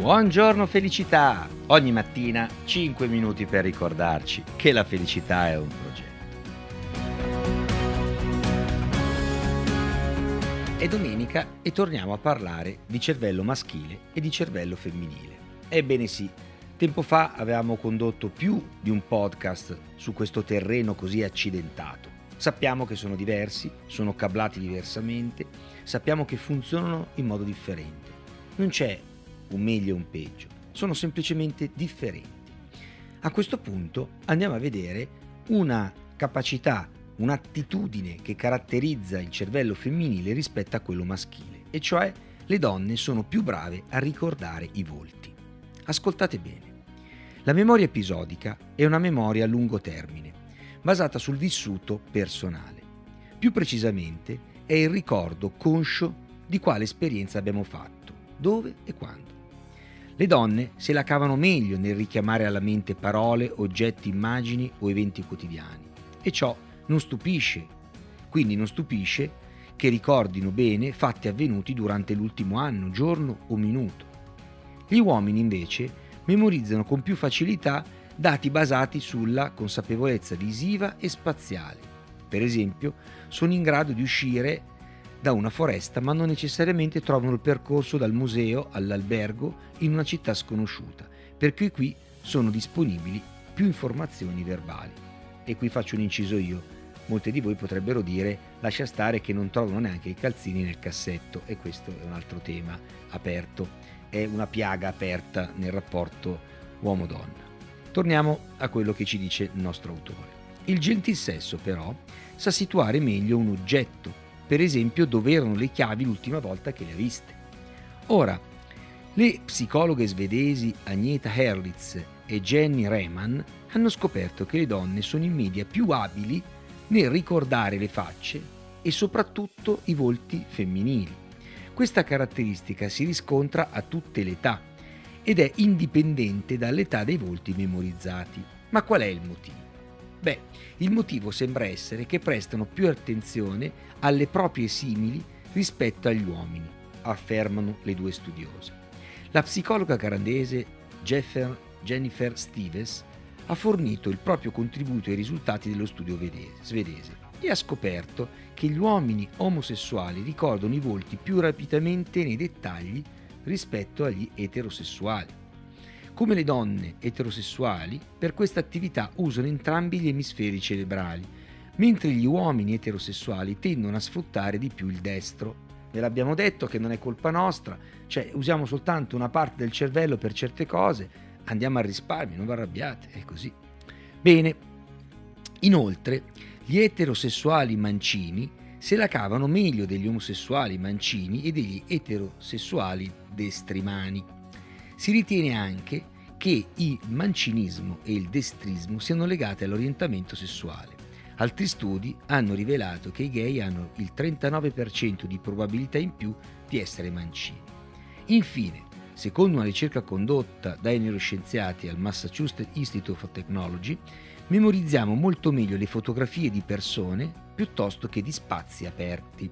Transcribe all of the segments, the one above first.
Buongiorno felicità! Ogni mattina 5 minuti per ricordarci che la felicità è un progetto. È domenica e torniamo a parlare di cervello maschile e di cervello femminile. Ebbene sì, tempo fa avevamo condotto più di un podcast su questo terreno così accidentato. Sappiamo che sono diversi, sono cablati diversamente, sappiamo che funzionano in modo differente. Non c'è un meglio e un peggio, sono semplicemente differenti. A questo punto andiamo a vedere una capacità, un'attitudine che caratterizza il cervello femminile rispetto a quello maschile, e cioè le donne sono più brave a ricordare i volti. Ascoltate bene. La memoria episodica è una memoria a lungo termine, basata sul vissuto personale. Più precisamente è il ricordo conscio di quale esperienza abbiamo fatto, dove e quando. Le donne se la cavano meglio nel richiamare alla mente parole, oggetti, immagini o eventi quotidiani. E ciò non stupisce. Quindi non stupisce che ricordino bene fatti avvenuti durante l'ultimo anno, giorno o minuto. Gli uomini invece memorizzano con più facilità dati basati sulla consapevolezza visiva e spaziale. Per esempio, sono in grado di uscire da una foresta, ma non necessariamente trovano il percorso dal museo all'albergo in una città sconosciuta, perché qui sono disponibili più informazioni verbali. E qui faccio un inciso io. Molti di voi potrebbero dire lascia stare che non trovano neanche i calzini nel cassetto e questo è un altro tema aperto, è una piaga aperta nel rapporto uomo-donna. Torniamo a quello che ci dice il nostro autore. Il gentil sesso però sa situare meglio un oggetto per esempio dove erano le chiavi l'ultima volta che le ha viste. Ora, le psicologhe svedesi Agneta Herlitz e Jenny Rehman hanno scoperto che le donne sono in media più abili nel ricordare le facce e soprattutto i volti femminili. Questa caratteristica si riscontra a tutte le età ed è indipendente dall'età dei volti memorizzati. Ma qual è il motivo? Beh, il motivo sembra essere che prestano più attenzione alle proprie simili rispetto agli uomini, affermano le due studiose. La psicologa canadese Jennifer Stevens ha fornito il proprio contributo ai risultati dello studio svedese e ha scoperto che gli uomini omosessuali ricordano i volti più rapidamente nei dettagli rispetto agli eterosessuali. Come le donne eterosessuali, per questa attività usano entrambi gli emisferi cerebrali, mentre gli uomini eterosessuali tendono a sfruttare di più il destro. Ve l'abbiamo detto che non è colpa nostra, cioè usiamo soltanto una parte del cervello per certe cose, andiamo al risparmio, non vi arrabbiate, è così. Bene, inoltre, gli eterosessuali mancini se la cavano meglio degli omosessuali mancini e degli eterosessuali destrimani. Si ritiene anche che il mancinismo e il destrismo siano legati all'orientamento sessuale. Altri studi hanno rivelato che i gay hanno il 39% di probabilità in più di essere mancini. Infine, secondo una ricerca condotta dai neuroscienziati al Massachusetts Institute of Technology, memorizziamo molto meglio le fotografie di persone piuttosto che di spazi aperti.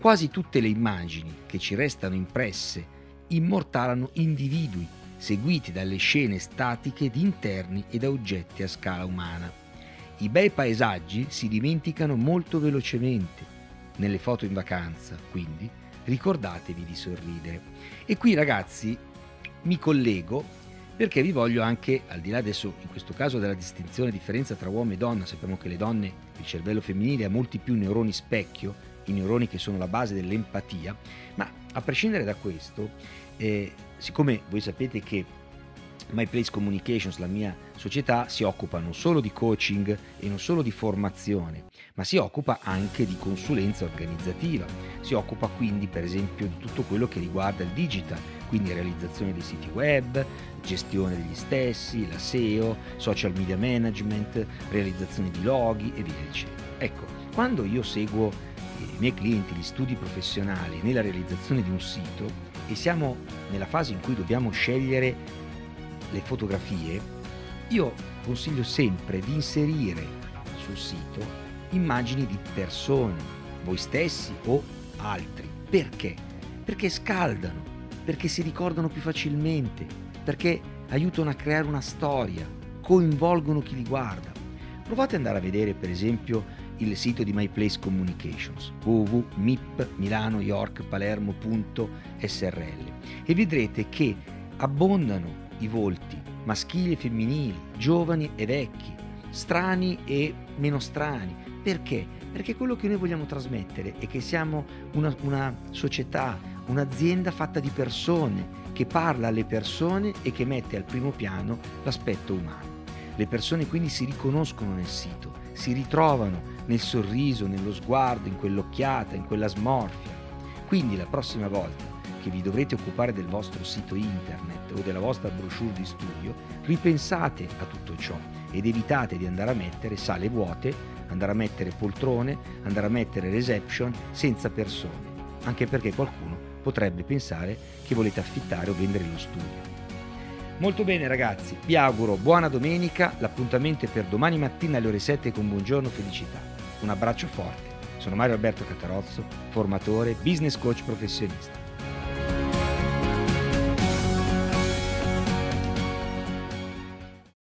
Quasi tutte le immagini che ci restano impresse immortalano individui, seguiti dalle scene statiche di interni e da oggetti a scala umana. I bei paesaggi si dimenticano molto velocemente. Nelle foto in vacanza, quindi, ricordatevi di sorridere. E qui ragazzi mi collego perché vi voglio anche, al di là adesso in questo caso della distinzione differenza tra uomo e donna, sappiamo che le donne, il cervello femminile ha molti più neuroni specchio, i neuroni che sono la base dell'empatia, ma a prescindere da questo, eh, siccome voi sapete che My Place Communications, la mia società, si occupa non solo di coaching e non solo di formazione, ma si occupa anche di consulenza organizzativa. Si occupa quindi, per esempio, di tutto quello che riguarda il digital, quindi realizzazione dei siti web, gestione degli stessi, la SEO, social media management, realizzazione di loghi e via dicendo. Ecco, quando io seguo i miei clienti, gli studi professionali nella realizzazione di un sito e siamo nella fase in cui dobbiamo scegliere le fotografie, io consiglio sempre di inserire sul sito immagini di persone, voi stessi o altri. Perché? Perché scaldano. perché si ricordano più facilmente, perché aiutano a creare una storia, coinvolgono chi li guarda. Provate ad andare a vedere per esempio il sito di My Place Communications www.mipmilanoyorkpalermo.srl e vedrete che abbondano i volti maschili e femminili, giovani e vecchi, strani e meno strani. Perché? Perché quello che noi vogliamo trasmettere è che siamo una, una società, un'azienda fatta di persone, che parla alle persone e che mette al primo piano l'aspetto umano. Le persone quindi si riconoscono nel sito, si ritrovano nel sorriso, nello sguardo, in quell'occhiata, in quella smorfia. Quindi la prossima volta che vi dovrete occupare del vostro sito internet o della vostra brochure di studio, ripensate a tutto ciò ed evitate di andare a mettere sale vuote, andare a mettere poltrone, andare a mettere reception senza persone, anche perché qualcuno potrebbe pensare che volete affittare o vendere lo studio. Molto bene ragazzi, vi auguro buona domenica, l'appuntamento è per domani mattina alle ore 7 con Buongiorno Felicità. Un abbraccio forte. Sono Mario Alberto Catarozzo, formatore, business coach professionista.